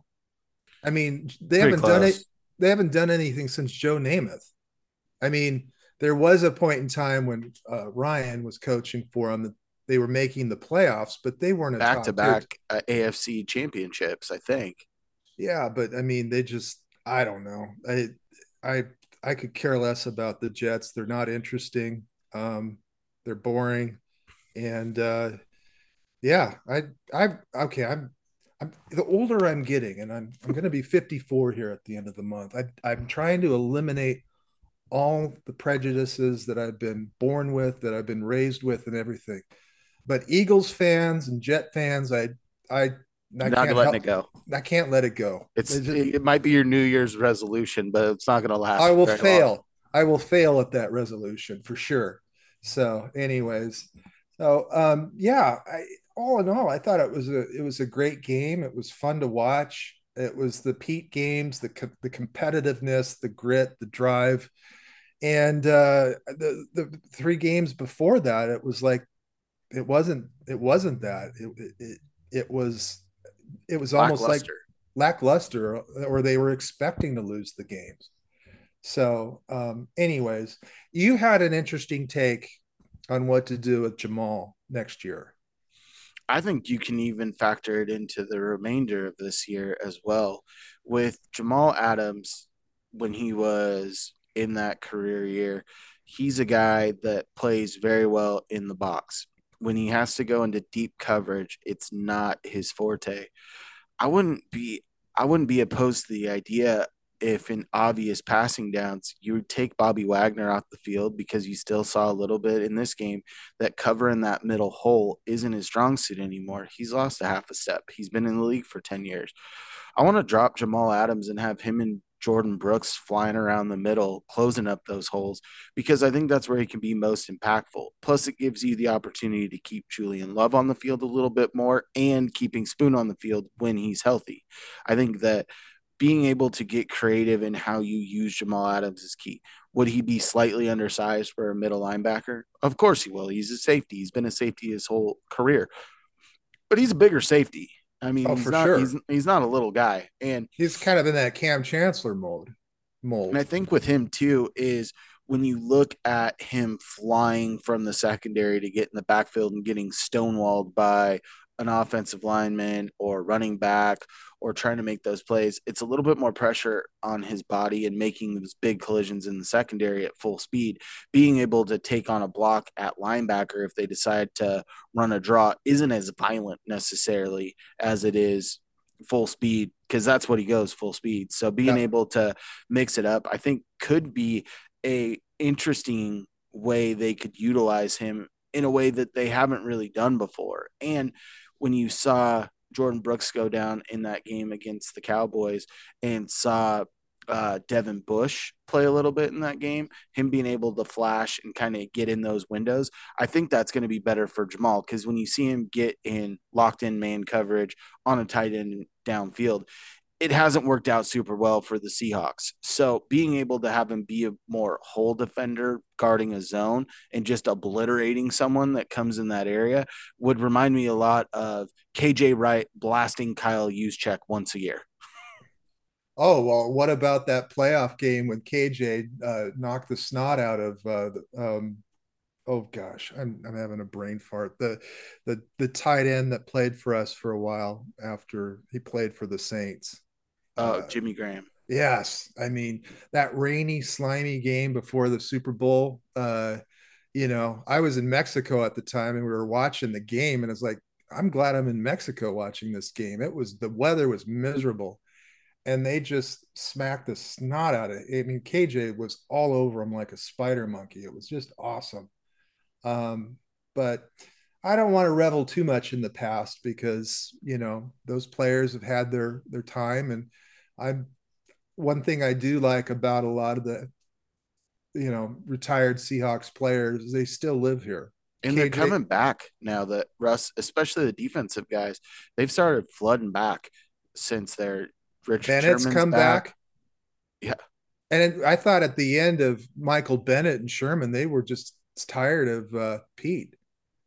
I mean, they Pretty haven't close. done it. They haven't done anything since Joe Namath. I mean, there was a point in time when uh, Ryan was coaching for them. that They were making the playoffs, but they weren't back to back uh, AFC championships. I think. Yeah, but I mean, they just I don't know. I I I could care less about the Jets. They're not interesting. Um, they're boring, and uh, yeah, I I okay. I'm I'm the older I'm getting, and I'm I'm going to be 54 here at the end of the month. I I'm trying to eliminate all the prejudices that I've been born with, that I've been raised with, and everything. But Eagles fans and Jet fans, I I I not letting help, it go. I can't let it go. It's, it's just, it might be your New Year's resolution, but it's not going to last. I will fail. Long. I will fail at that resolution for sure. So, anyways, so um, yeah, I, all in all, I thought it was a it was a great game. It was fun to watch. It was the Pete games, the the competitiveness, the grit, the drive, and uh, the the three games before that, it was like it wasn't it wasn't that it it, it was it was almost like lackluster, or they were expecting to lose the games. So, um, anyways, you had an interesting take on what to do with Jamal next year. I think you can even factor it into the remainder of this year as well. With Jamal Adams, when he was in that career year, he's a guy that plays very well in the box. When he has to go into deep coverage, it's not his forte. I wouldn't be I wouldn't be opposed to the idea if in obvious passing downs you would take Bobby Wagner off the field because you still saw a little bit in this game that covering that middle hole isn't his strong suit anymore. He's lost a half a step. He's been in the league for 10 years. I want to drop Jamal Adams and have him and Jordyn Brooks flying around the middle, closing up those holes, because I think that's where he can be most impactful. Plus, it gives you the opportunity to keep Julian Love on the field a little bit more and keeping Spoon on the field when he's healthy. I think that being able to get creative in how you use Jamal Adams is key. Would he be slightly undersized for a middle linebacker? Of course he will. He's a safety. He's been a safety his whole career, but he's a bigger safety. I mean, oh, he's not sure. he's he's not a little guy, and he's kind of in that Kam Chancellor mode. Mold. And I think with him too is when you look at him flying from the secondary to get in the backfield and getting stonewalled by an offensive lineman or running back or trying to make those plays, it's a little bit more pressure on his body and making those big collisions in the secondary at full speed. Being able to take on a block at linebacker if they decide to run a draw isn't as violent necessarily as it is full speed because that's what he goes full speed. So being yeah. able to mix it up, I think could be a interesting way they could utilize him in a way that they haven't really done before. And when you saw Jordyn Brooks go down in that game against the Cowboys and saw uh, Devin Bush play a little bit in that game, him being able to flash and kind of get in those windows, I think that's going to be better for Jamal. Because when you see him get in locked in man coverage on a tight end downfield, it hasn't worked out super well for the Seahawks. So being able to have him be a more hole defender guarding a zone and just obliterating someone that comes in that area would remind me a lot of KJ Wright blasting Kyle Juszczyk once a year. Oh well, what about that playoff game when KJ uh, knocked the snot out of uh, the, um, oh gosh, I'm I'm having a brain fart. The the the tight end that played for us for a while after he played for the Saints. Oh, uh, Jimmy Graham. Yes, I mean that rainy, slimy game before the Super Bowl. Uh, you know, I was in Mexico at the time, and we were watching the game, and it's like, I'm glad I'm in Mexico watching this game. It was the weather was miserable, and they just smacked the snot out of it. I mean, KJ was all over him like a spider monkey. It was just awesome. Um, but I don't want to revel too much in the past because you know those players have had their their time, and I'm one thing I do like about a lot of the you know retired Seahawks players they still live here. And KJ, they're coming back now that Russ, especially the defensive guys, they've started flooding back since their Rich Bennett's Sherman's come back. back. Yeah. And I thought at the end of Michael Bennett and Sherman, they were just tired of uh, Pete.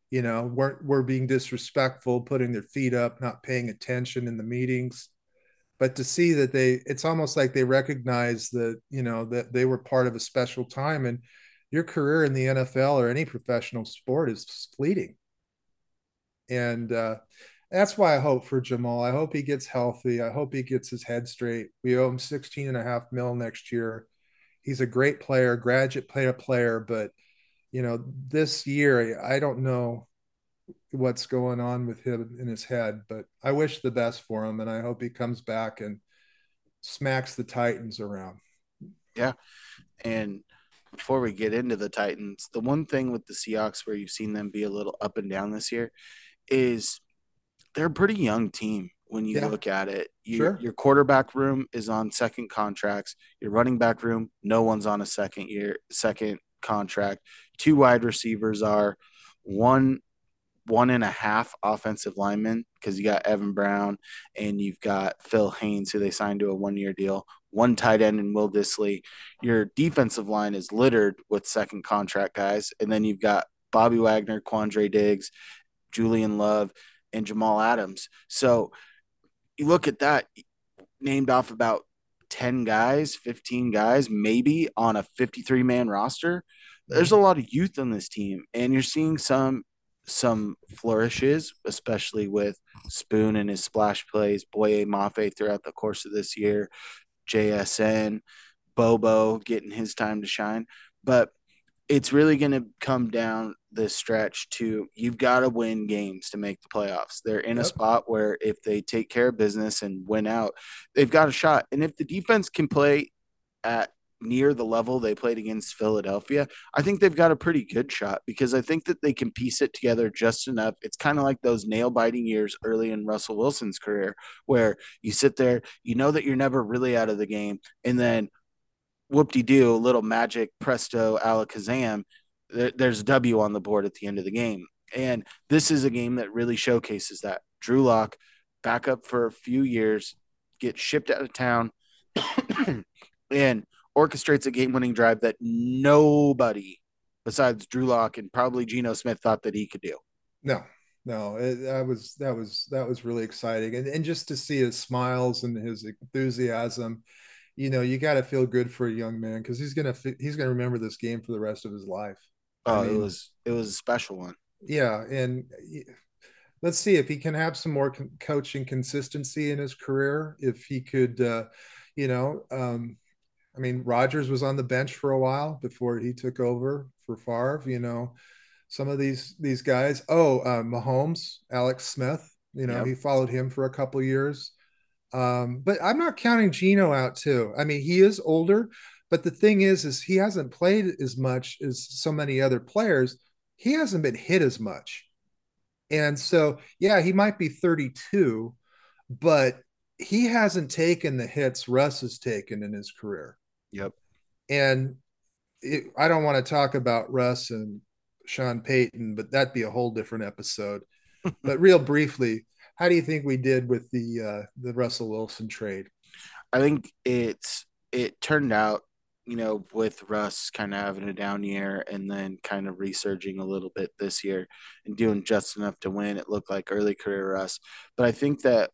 You know, weren't were being disrespectful, putting their feet up, not paying attention in the meetings. But to see that they, it's almost like they recognize that you know that they were part of a special time, and your career in the NFL or any professional sport is fleeting. And uh, that's why I hope for Jamal. I hope he gets healthy. I hope he gets his head straight. We owe him 16 and a half mil next year. He's a great player, graduate player player, but you know, this year I don't know what's going on with him in his head, but I wish the best for him and I hope he comes back and smacks the Titans around. Yeah. And before we get into the Titans, the one thing with the Seahawks where you've seen them be a little up and down this year is they're a pretty young team when you yeah. look at it. You, sure. Your quarterback room is on second contracts. Your running back room, no one's on a second year, second contract. Two wide receivers are one one and a half offensive linemen because you got Evan Brown and you've got Phil Haynes, who they signed to a one year deal, one tight end and Will Dissly. Your defensive line is littered with second contract guys. And then you've got Bobby Wagner, Quandre Diggs, Julian Love, and Jamal Adams. So you look at that, named off about 10 guys, 15 guys, maybe on a 53 man roster. There's a mm-hmm. lot of youth on this team, and you're seeing some some flourishes, especially with Spoon and his splash plays, Boye Mafe throughout the course of this year, JSN, Bobo getting his time to shine. But it's really going to come down this stretch to you've got to win games to make the playoffs. They're in a spot where if they take care of business and win out, they've got a shot. And if the defense can play at near the level they played against Philadelphia, I think they've got a pretty good shot because I think that they can piece it together just enough. It's kind of like those nail biting years early in Russell Wilson's career where you sit there, you know that you're never really out of the game, and then whoop de doo, little magic presto alakazam, there, there's a W on the board at the end of the game. And this is a game that really showcases that. Drew Lock, back up for a few years, gets shipped out of town, and orchestrates a game winning drive that nobody besides Drew Lock and probably Geno Smith thought that he could do. No, no, it, that was that was that was really exciting, and and just to see his smiles and his enthusiasm, you know, you got to feel good for a young man because he's gonna he's gonna remember this game for the rest of his life. Oh, I mean, it was it was a special one. Yeah, and let's see if he can have some more coaching consistency in his career. If he could, uh, you know, um, I mean, Rodgers was on the bench for a while before he took over for Favre. You know, some of these these guys. Oh, uh, Mahomes, Alex Smith. You know, yep. he followed him for a couple years. Um, but I'm not counting Geno out too. I mean, he is older, but the thing is, is he hasn't played as much as so many other players. He hasn't been hit as much. And so, yeah, he might be 32, but he hasn't taken the hits Russ has taken in his career. Yep. And it, I don't want to talk about Russ and Sean Payton, but that'd be a whole different episode. but real briefly, how do you think we did with the uh, the Russell Wilson trade? I think it's it turned out, you know, with Russ kind of having a down year and then kind of resurging a little bit this year and doing just enough to win. It looked like early career Russ, but I think that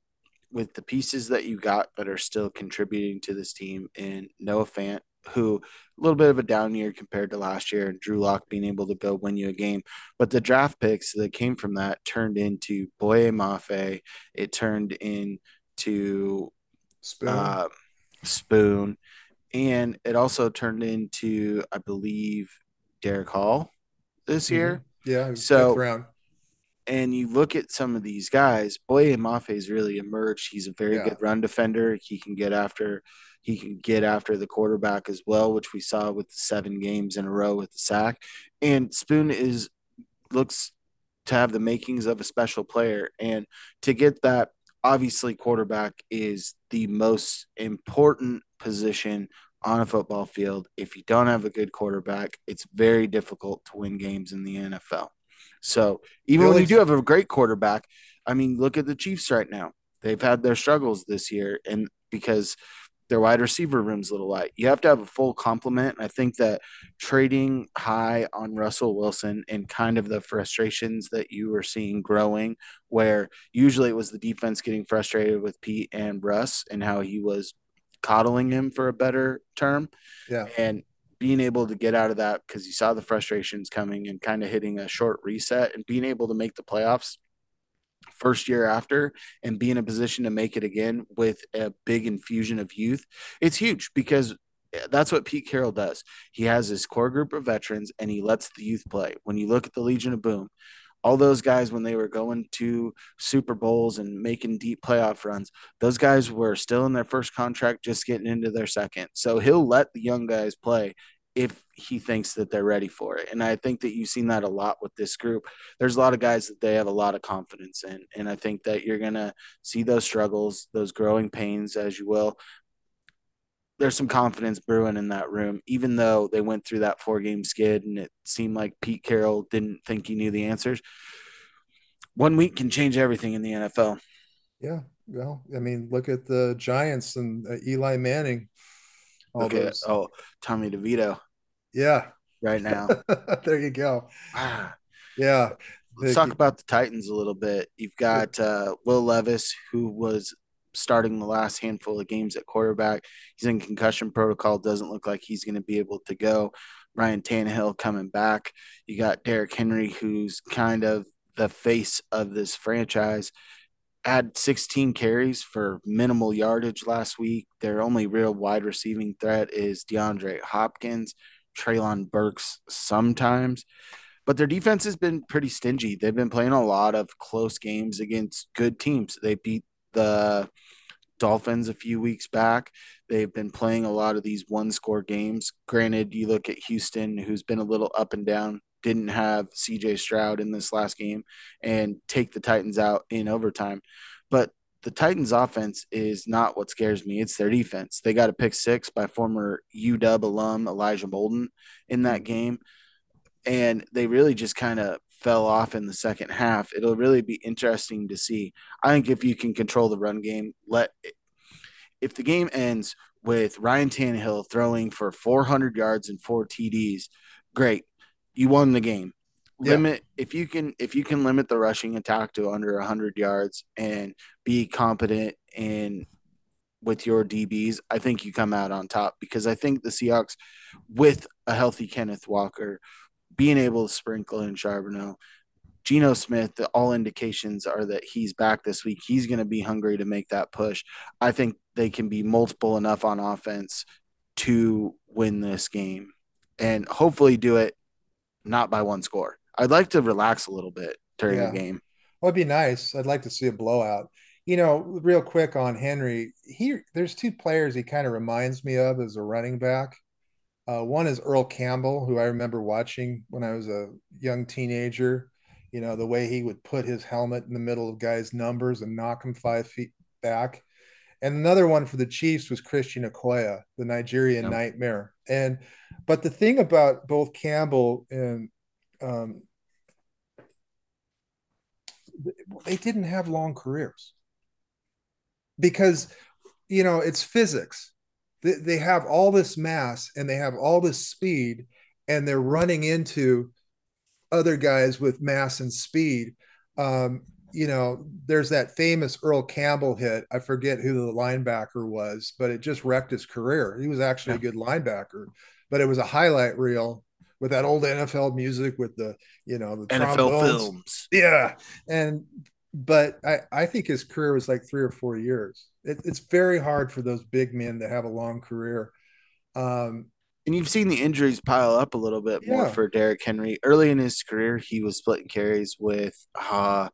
with the pieces that you got that are still contributing to this team and Noah Fant, who a little bit of a down year compared to last year, and Drew Lock being able to go win you a game. But the draft picks that came from that turned into Boye Mafe. It turned into Spoon. Uh, Spoon. And it also turned into, I believe, Derek Hall this mm-hmm. year. Yeah. So and you look at some of these guys, Boye Mafe's really emerged. He's a very yeah. good run defender. He can get after he can get after the quarterback as well, which we saw with the seven games in a row with the sack. And Spoon is looks to have the makings of a special player. And to get that, obviously quarterback is the most important position on a football field. If you don't have a good quarterback, it's very difficult to win games in the NFL. So even when you do have a great quarterback, I mean, look at the Chiefs right now. They've had their struggles this year, and because their wide receiver room's a little light. You have to have a full complement. I think that trading high on Russell Wilson and kind of the frustrations that you were seeing growing, where usually it was the defense getting frustrated with Pete and Russ and how he was coddling him for a better term. Yeah. And being able to get out of that because you saw the frustrations coming and kind of hitting a short reset and being able to make the playoffs first year after and be in a position to make it again with a big infusion of youth, it's huge because eh, that's what Pete Carroll does. He has his core group of veterans and he lets the youth play. When you look at the Legion of Boom, all those guys when they were going to Super Bowls and making deep playoff runs, those guys were still in their first contract, just getting into their second. So he'll let the young guys play if he thinks that they're ready for it. And I think that you've seen that a lot with this group. There's a lot of guys that they have a lot of confidence in. And I think that you're going to see those struggles, those growing pains, as you will. There's some confidence brewing in that room, even though they went through that four game skid and it seemed like Pete Carroll didn't think he knew the answers. One week can change everything in the NFL. Yeah. Well, I mean, look at the Giants and uh, Eli Manning. All okay. Those. Oh, Tommy DeVito. Yeah. Right now. there you go. Ah. Yeah. Let's talk about the Titans a little bit. You've got uh, Will Levis, who was starting the last handful of games at quarterback. He's in concussion protocol. Doesn't look like he's going to be able to go. Ryan Tannehill coming back. You got Derrick Henry, who's kind of the face of this franchise had 16 carries for minimal yardage last week. Their only real wide receiving threat is DeAndre Hopkins, Treylon Burks sometimes. But their defense has been pretty stingy. They've been playing a lot of close games against good teams. They beat the Dolphins a few weeks back. They've been playing a lot of these one score games. Granted, you look at Houston, who's been a little up and down didn't have CJ Stroud in this last game and take the Titans out in overtime. But the Titans offense is not what scares me. It's their defense. They got a pick six by former UW alum Elijah Molden in that mm-hmm. game. And they really just kind of fell off in the second half. It'll really be interesting to see. I think if you can control the run game, let if the game ends with Ryan Tannehill throwing for 400 yards and four TDs, great you won the game. Yeah. Limit if you can if you can limit the rushing attack to under 100 yards and be competent in with your DBs, I think you come out on top because I think the Seahawks, with a healthy Kenneth Walker, being able to sprinkle in Charbonnet. Geno Smith, the, all indications are that he's back this week. He's going to be hungry to make that push. I think they can be multiple enough on offense to win this game and hopefully do it not by one score. I'd like to relax a little bit during yeah. the game. Well, it'd be nice. I'd like to see a blowout. You know, real quick on Henry, he there's two players he kind of reminds me of as a running back. Uh, one is Earl Campbell, who I remember watching when I was a young teenager. You know, the way he would put his helmet in the middle of guys' numbers and knock them five feet back. And another one for the Chiefs was Christian Okoye, the Nigerian yep. nightmare. And but the thing about both Campbell and um, they didn't have long careers because you know it's physics. They, they have all this mass and they have all this speed, and they're running into other guys with mass and speed. Um, you know, there's that famous Earl Campbell hit. I forget who the linebacker was, but it just wrecked his career. He was actually yeah. a good linebacker, but it was a highlight reel with that old NFL music with the, you know, the NFL films. Yeah. And, but I, I think his career was like three or four years. It, it's very hard for those big men to have a long career. Um, and you've seen the injuries pile up a little bit yeah. more for Derrick Henry. Early in his career, he was splitting carries with uh,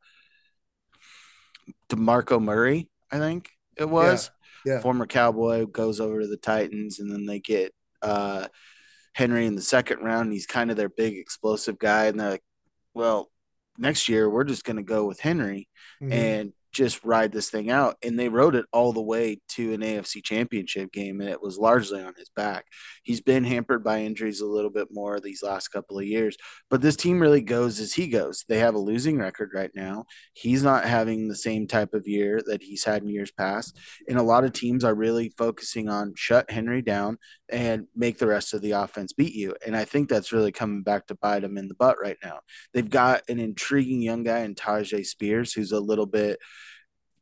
DeMarco Murray, I think it was. Yeah. yeah. Former Cowboy goes over to the Titans, and then they get uh, Henry in the second round. He's kind of their big explosive guy, and they're like, "Well, next year we're just going to go with Henry." Mm-hmm. And just ride this thing out. And they rode it all the way to an AFC championship game, and it was largely on his back. He's been hampered by injuries a little bit more these last couple of years, but this team really goes as he goes. They have a losing record right now. He's not having the same type of year that he's had in years past. And a lot of teams are really focusing on shut Henry down and make the rest of the offense beat you. And I think that's really coming back to bite them in the butt right now. They've got an intriguing young guy in Tyjae Spears who's a little bit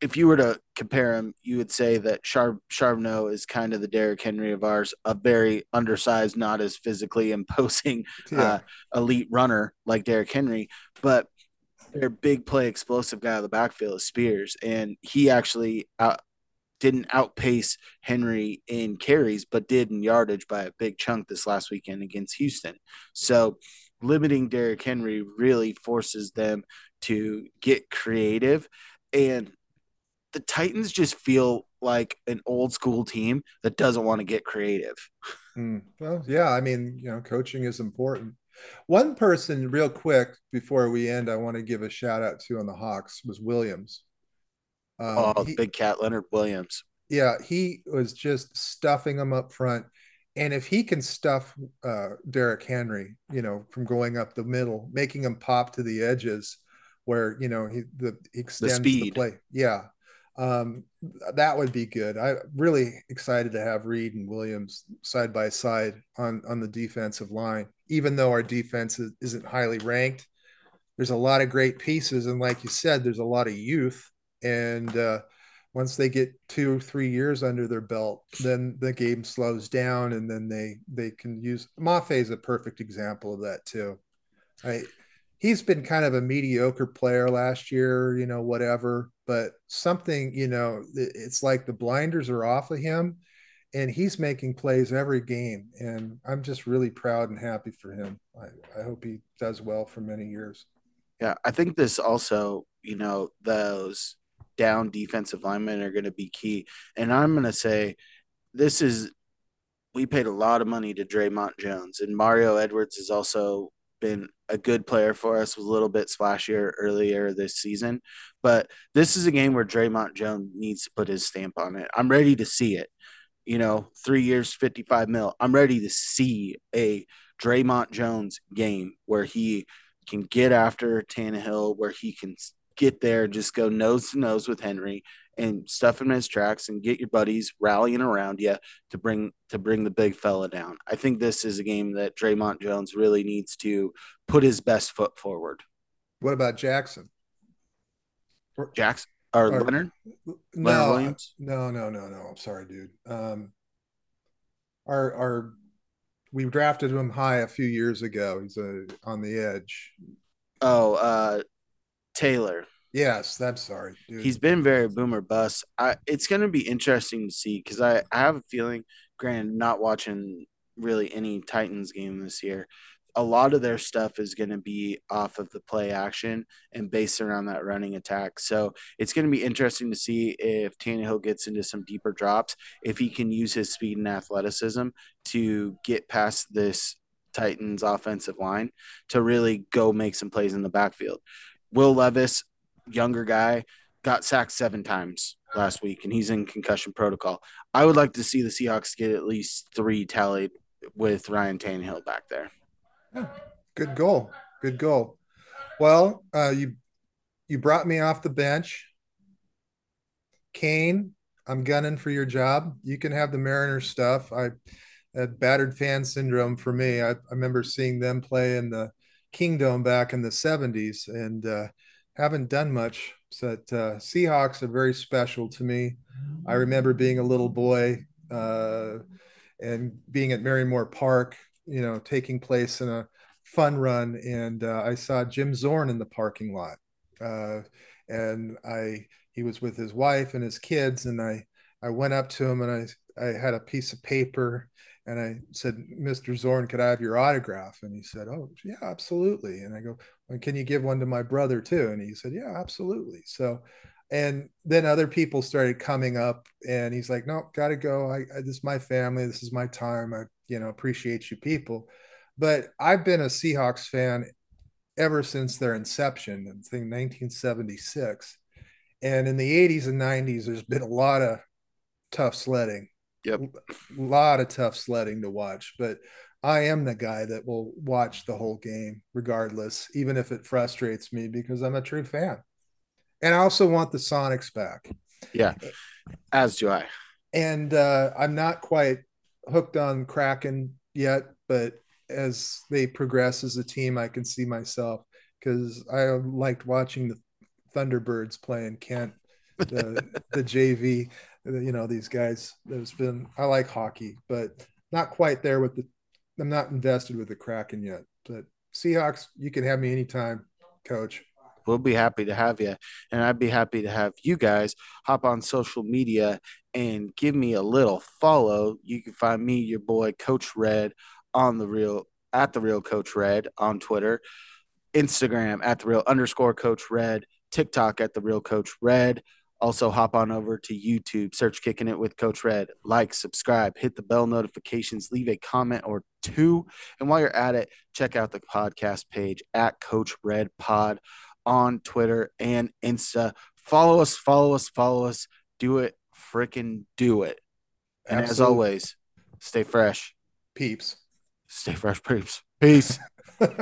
if you were to compare him, you would say that Char- Charbonnet is kind of the Derrick Henry of ours, a very undersized, not as physically imposing yeah. uh, elite runner like Derrick Henry, but their big play explosive guy of the backfield is Spears, and he actually out, didn't outpace Henry in carries, but did in yardage by a big chunk this last weekend against Houston. So limiting Derrick Henry really forces them to get creative and the Titans just feel like an old school team that doesn't want to get creative. Mm, well, yeah, I mean, you know, coaching is important. One person, real quick, before we end, I want to give a shout out to on the Hawks was Williams. Um, oh, he, big cat Leonard Williams. Yeah, he was just stuffing them up front. And if he can stuff uh, Derrick Henry, you know, from going up the middle, making him pop to the edges, where you know he the he extends the, speed. the play. Yeah, um, that would be good. I'm really excited to have Reed and Williams side by side on on the defensive line. Even though our defense is, isn't highly ranked, there's a lot of great pieces, and like you said, there's a lot of youth. And uh, once they get two or three years under their belt, then the game slows down, and then they they can use. Mafe is a perfect example of that too. I he's been kind of a mediocre player last year, you know, whatever, but something, you know, it's like the blinders are off of him and he's making plays every game. And I'm just really proud and happy for him. I, I hope he does well for many years. Yeah. I think this also, you know, those down defensive linemen are going to be key. And I'm going to say this is, we paid a lot of money to Dre'Mont Jones, and Mario Edwards has also been a good player for us, was a little bit splashier earlier this season. But this is a game where Dre'Mont Jones needs to put his stamp on it. I'm ready to see it. You know, three years, 55 mil. I'm ready to see a Dre'Mont Jones game where he can get after Tannehill, where he can get there, just go nose to nose with Henry and stuff him in his tracks and get your buddies rallying around you to bring to bring the big fella down. I think this is a game that Dre'Mont Jones really needs to put his best foot forward. What about Jackson? Jackson or, or Leonard? No, Leonard Williams? No, no, no, no. I'm sorry, dude. Um, our our we drafted him high a few years ago. He's a, on the edge. Oh, uh, Taylor. Yes, that's sorry. Dude. He's been very boomer bust. I, it's going to be interesting to see because I, I have a feeling, granted, not watching really any Titans game this year, a lot of their stuff is going to be off of the play action and based around that running attack. So it's going to be interesting to see if Tannehill gets into some deeper drops, if he can use his speed and athleticism to get past this Titans offensive line to really go make some plays in the backfield. Will Levis, younger guy, got sacked seven times last week, and he's in concussion protocol. I would like to see the Seahawks get at least three tallied with Ryan Tannehill back there. Yeah, good goal. Good goal. Well, uh, you you brought me off the bench. Kane, I'm gunning for your job. You can have the Mariners stuff. I had battered fan syndrome for me. I, I remember seeing them play in the Kingdome back in the 70s, and uh, haven't done much. But uh, Seahawks are very special to me. I remember being a little boy uh, and being at Marymoor Park, you know, taking place in a fun run, and uh, I saw Jim Zorn in the parking lot, uh, and I he was with his wife and his kids, and I I went up to him and I I had a piece of paper and I said, Mr. Zorn, could I have your autograph? And he said, Oh, yeah, absolutely. And I go, well, Can you give one to my brother too? And he said, Yeah, absolutely. So, and then other people started coming up, and he's like, No, got to go. I, I, this is my family. This is my time. I, you know, appreciate you people. But I've been a Seahawks fan ever since their inception, I think 1976. And in the 80s and 90s, there's been a lot of tough sledding. Yep. A lot of tough sledding to watch. But I am the guy that will watch the whole game regardless, even if it frustrates me because I'm a true fan. And I also want the Sonics back. Yeah. As do I. And uh, I'm not quite hooked on Kraken yet, but as they progress as a team, I can see myself because I liked watching the Thunderbirds playing Kent, the the JV. You know these guys. There's been I like hockey, but not quite there with the I'm not invested with the Kraken yet, but Seahawks, you can have me anytime, coach. We'll be happy to have you. And I'd be happy to have you guys hop on social media and give me a little follow. You can find me, your boy, Coach Red, on the real at the real Coach Red on Twitter, Instagram at the real underscore Coach Red, TikTok at the real Coach Red. Also, hop on over to YouTube, search Kicking It with Coach Red, like, subscribe, hit the bell notifications, leave a comment or two. And while you're at it, check out the podcast page at Coach Red Pod on Twitter and Insta. Follow us, follow us, follow us. Do it, freaking do it. And Absolutely. as always, stay fresh. Peeps. Stay fresh, peeps. Peace.